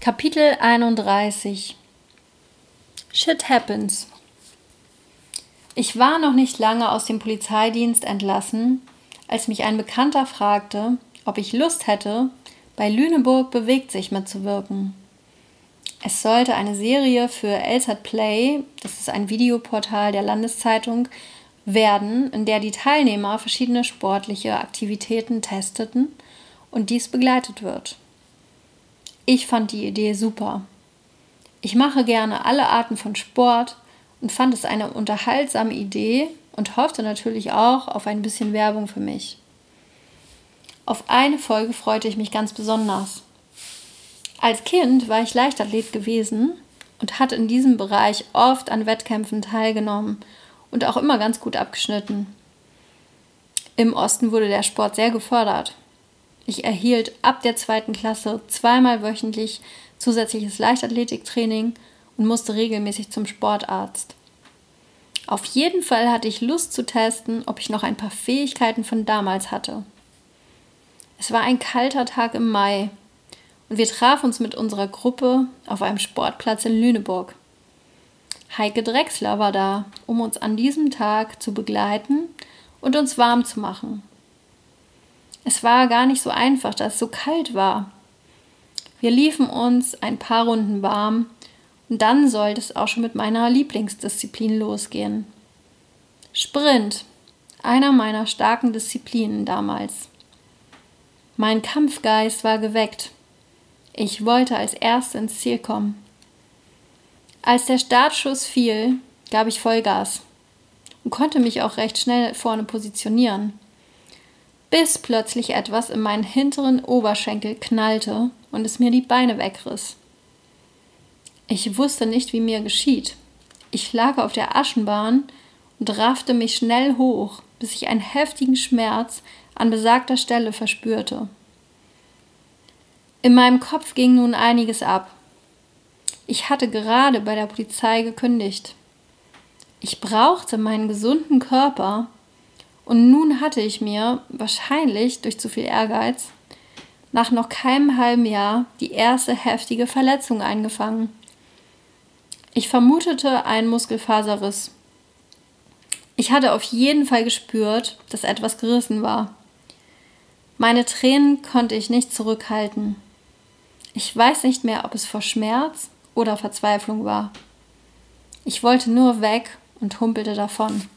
Kapitel 31 Shit happens. Ich war noch nicht lange aus dem Polizeidienst entlassen, als mich ein Bekannter fragte, ob ich Lust hätte, bei Lüneburg bewegt sich mitzuwirken. Es sollte eine Serie für LSAT Play, das ist ein Videoportal der Landeszeitung, werden, in der die Teilnehmer verschiedene sportliche Aktivitäten testeten und dies begleitet wird. Ich fand die Idee super. Ich mache gerne alle Arten von Sport und fand es eine unterhaltsame Idee und hoffte natürlich auch auf ein bisschen Werbung für mich. Auf eine Folge freute ich mich ganz besonders. Als Kind war ich Leichtathlet gewesen und hatte in diesem Bereich oft an Wettkämpfen teilgenommen und auch immer ganz gut abgeschnitten. Im Osten wurde der Sport sehr gefördert. Ich erhielt ab der zweiten Klasse zweimal wöchentlich zusätzliches Leichtathletiktraining und musste regelmäßig zum Sportarzt. Auf jeden Fall hatte ich Lust zu testen, ob ich noch ein paar Fähigkeiten von damals hatte. Es war ein kalter Tag im Mai und wir trafen uns mit unserer Gruppe auf einem Sportplatz in Lüneburg. Heike Drechsler war da, um uns an diesem Tag zu begleiten und uns warm zu machen. Es war gar nicht so einfach, da es so kalt war. Wir liefen uns ein paar Runden warm und dann sollte es auch schon mit meiner Lieblingsdisziplin losgehen. Sprint, einer meiner starken Disziplinen damals. Mein Kampfgeist war geweckt. Ich wollte als Erste ins Ziel kommen. Als der Startschuss fiel, gab ich Vollgas und konnte mich auch recht schnell vorne positionieren bis plötzlich etwas in meinen hinteren Oberschenkel knallte und es mir die Beine wegriss. Ich wusste nicht, wie mir geschieht. Ich lag auf der Aschenbahn und raffte mich schnell hoch, bis ich einen heftigen Schmerz an besagter Stelle verspürte. In meinem Kopf ging nun einiges ab. Ich hatte gerade bei der Polizei gekündigt. Ich brauchte meinen gesunden Körper, und nun hatte ich mir, wahrscheinlich durch zu viel Ehrgeiz, nach noch keinem halben Jahr die erste heftige Verletzung eingefangen. Ich vermutete einen Muskelfaserriss. Ich hatte auf jeden Fall gespürt, dass etwas gerissen war. Meine Tränen konnte ich nicht zurückhalten. Ich weiß nicht mehr, ob es vor Schmerz oder Verzweiflung war. Ich wollte nur weg und humpelte davon.